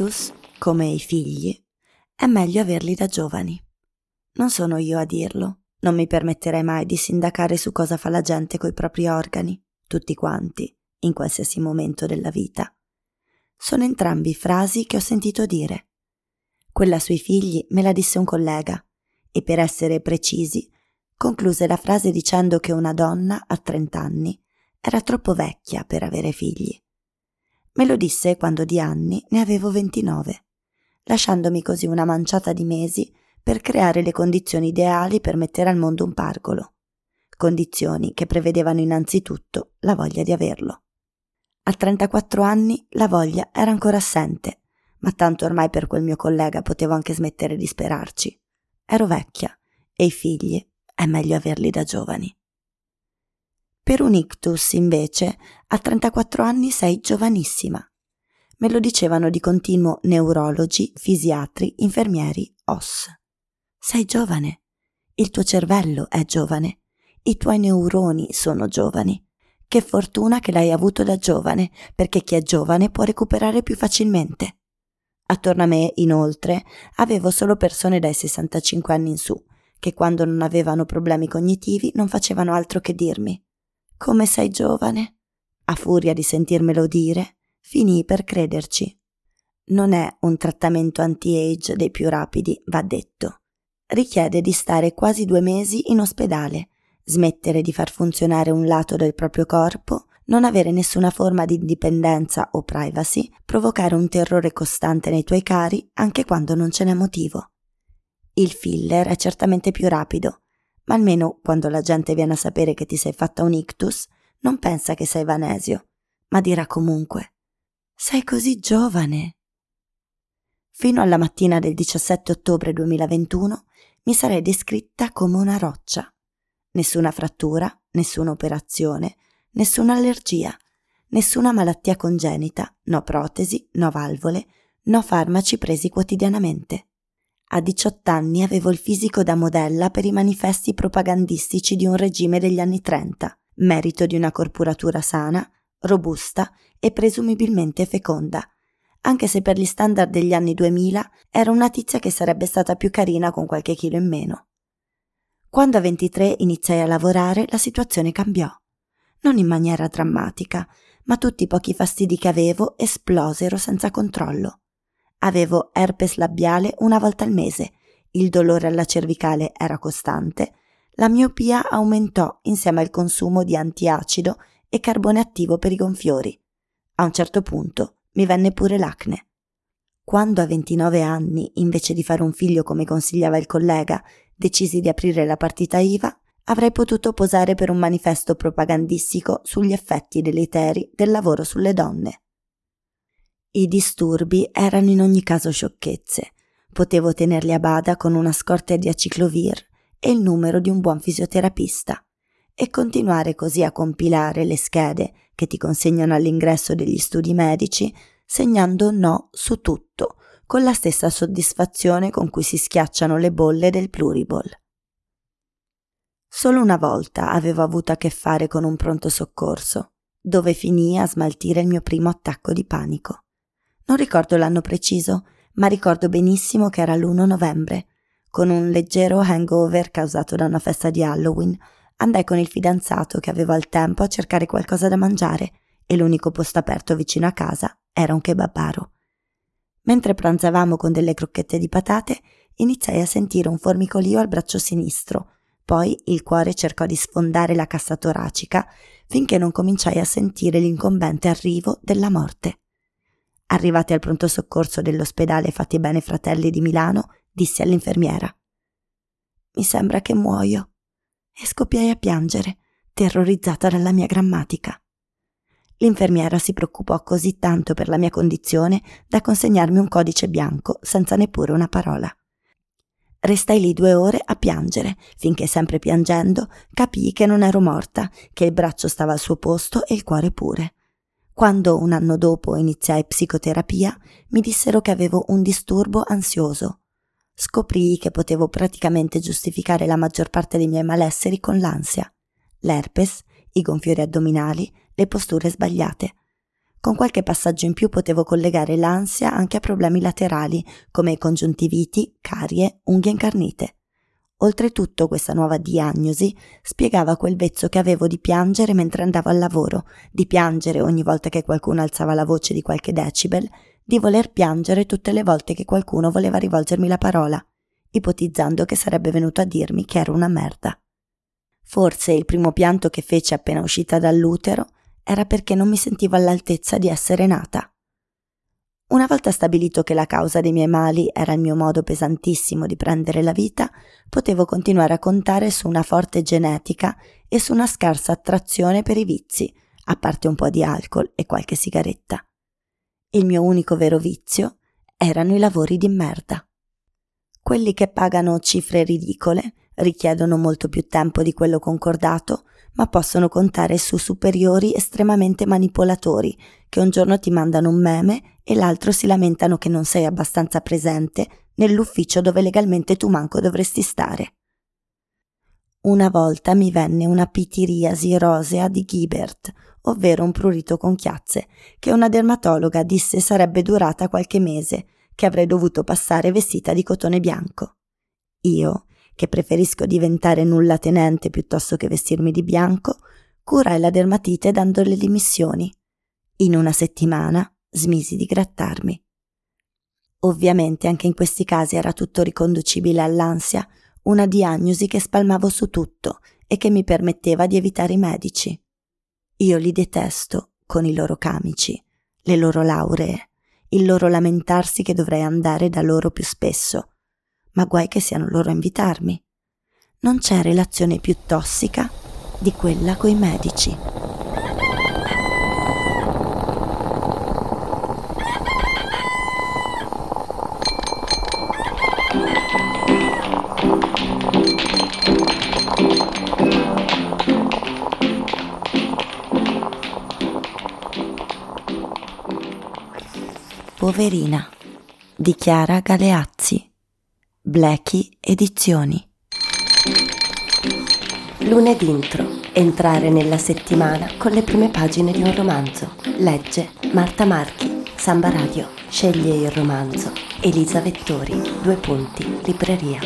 ictus, come i figli, è meglio averli da giovani. Non sono io a dirlo, non mi permetterei mai di sindacare su cosa fa la gente coi propri organi, tutti quanti, in qualsiasi momento della vita. Sono entrambi frasi che ho sentito dire. Quella sui figli me la disse un collega, e per essere precisi, concluse la frase dicendo che una donna a 30 anni era troppo vecchia per avere figli. Me lo disse quando di anni ne avevo 29, lasciandomi così una manciata di mesi per creare le condizioni ideali per mettere al mondo un pargolo, condizioni che prevedevano innanzitutto la voglia di averlo. A 34 anni la voglia era ancora assente, ma tanto ormai per quel mio collega potevo anche smettere di sperarci. Ero vecchia e i figli è meglio averli da giovani. Per un ictus, invece, a 34 anni sei giovanissima. Me lo dicevano di continuo neurologi, fisiatri, infermieri, OS. Sei giovane. Il tuo cervello è giovane. I tuoi neuroni sono giovani. Che fortuna che l'hai avuto da giovane, perché chi è giovane può recuperare più facilmente. Attorno a me, inoltre, avevo solo persone dai 65 anni in su, che quando non avevano problemi cognitivi non facevano altro che dirmi come sei giovane? A furia di sentirmelo dire, finii per crederci. Non è un trattamento anti-age dei più rapidi, va detto. Richiede di stare quasi due mesi in ospedale, smettere di far funzionare un lato del proprio corpo, non avere nessuna forma di indipendenza o privacy, provocare un terrore costante nei tuoi cari anche quando non ce n'è motivo. Il filler è certamente più rapido, ma almeno quando la gente viene a sapere che ti sei fatta un ictus, non pensa che sei vanesio, ma dirà comunque Sei così giovane. Fino alla mattina del 17 ottobre 2021 mi sarei descritta come una roccia. Nessuna frattura, nessuna operazione, nessuna allergia, nessuna malattia congenita, no protesi, no valvole, no farmaci presi quotidianamente. A 18 anni avevo il fisico da modella per i manifesti propagandistici di un regime degli anni 30, merito di una corporatura sana, robusta e presumibilmente feconda, anche se per gli standard degli anni 2000 era una tizia che sarebbe stata più carina con qualche chilo in meno. Quando a 23 iniziai a lavorare la situazione cambiò. Non in maniera drammatica, ma tutti i pochi fastidi che avevo esplosero senza controllo. Avevo herpes labiale una volta al mese, il dolore alla cervicale era costante, la miopia aumentò insieme al consumo di antiacido e carbone attivo per i gonfiori. A un certo punto mi venne pure l'acne. Quando a 29 anni, invece di fare un figlio come consigliava il collega, decisi di aprire la partita IVA, avrei potuto posare per un manifesto propagandistico sugli effetti deleteri del lavoro sulle donne. I disturbi erano in ogni caso sciocchezze. Potevo tenerli a bada con una scorta di aciclovir e il numero di un buon fisioterapista e continuare così a compilare le schede che ti consegnano all'ingresso degli studi medici, segnando no su tutto, con la stessa soddisfazione con cui si schiacciano le bolle del pluriball. Solo una volta avevo avuto a che fare con un pronto soccorso, dove finì a smaltire il mio primo attacco di panico. Non ricordo l'anno preciso, ma ricordo benissimo che era l'1 novembre. Con un leggero hangover causato da una festa di Halloween, andai con il fidanzato che avevo al tempo a cercare qualcosa da mangiare e l'unico posto aperto vicino a casa era un kebabaro. Mentre pranzavamo con delle crocchette di patate, iniziai a sentire un formicolio al braccio sinistro, poi il cuore cercò di sfondare la cassa toracica finché non cominciai a sentire l'incombente arrivo della morte. Arrivati al pronto soccorso dell'ospedale Fatti Bene Fratelli di Milano, dissi all'infermiera: Mi sembra che muoio. E scoppiai a piangere, terrorizzata dalla mia grammatica. L'infermiera si preoccupò così tanto per la mia condizione da consegnarmi un codice bianco senza neppure una parola. Restai lì due ore a piangere, finché sempre piangendo capii che non ero morta, che il braccio stava al suo posto e il cuore pure. Quando un anno dopo iniziai psicoterapia, mi dissero che avevo un disturbo ansioso. Scoprii che potevo praticamente giustificare la maggior parte dei miei malesseri con l'ansia, l'herpes, i gonfiori addominali, le posture sbagliate. Con qualche passaggio in più potevo collegare l'ansia anche a problemi laterali come congiuntiviti, carie, unghie incarnite. Oltretutto questa nuova diagnosi spiegava quel vezzo che avevo di piangere mentre andavo al lavoro, di piangere ogni volta che qualcuno alzava la voce di qualche decibel, di voler piangere tutte le volte che qualcuno voleva rivolgermi la parola, ipotizzando che sarebbe venuto a dirmi che ero una merda. Forse il primo pianto che fece appena uscita dall'utero era perché non mi sentivo all'altezza di essere nata. Una volta stabilito che la causa dei miei mali era il mio modo pesantissimo di prendere la vita, potevo continuare a contare su una forte genetica e su una scarsa attrazione per i vizi, a parte un po' di alcol e qualche sigaretta. Il mio unico vero vizio erano i lavori di merda. Quelli che pagano cifre ridicole, richiedono molto più tempo di quello concordato, ma possono contare su superiori estremamente manipolatori che un giorno ti mandano un meme e l'altro si lamentano che non sei abbastanza presente nell'ufficio dove legalmente tu manco dovresti stare. Una volta mi venne una pitiriasi rosea di Gibert, ovvero un prurito con chiazze, che una dermatologa disse sarebbe durata qualche mese, che avrei dovuto passare vestita di cotone bianco. Io, che preferisco diventare nulla tenente piuttosto che vestirmi di bianco, curai la dermatite dando le dimissioni. In una settimana smisi di grattarmi. Ovviamente anche in questi casi era tutto riconducibile all'ansia, una diagnosi che spalmavo su tutto e che mi permetteva di evitare i medici. Io li detesto con i loro camici, le loro lauree, il loro lamentarsi che dovrei andare da loro più spesso, ma guai che siano loro a invitarmi. Non c'è relazione più tossica di quella coi medici. Poverina di Chiara Galeazzi Blechi Edizioni. Lunedì intro. Entrare nella settimana con le prime pagine di un romanzo. Legge Marta Marchi, Samba Radio. Sceglie il romanzo. Elisa Vettori, due punti, libreria.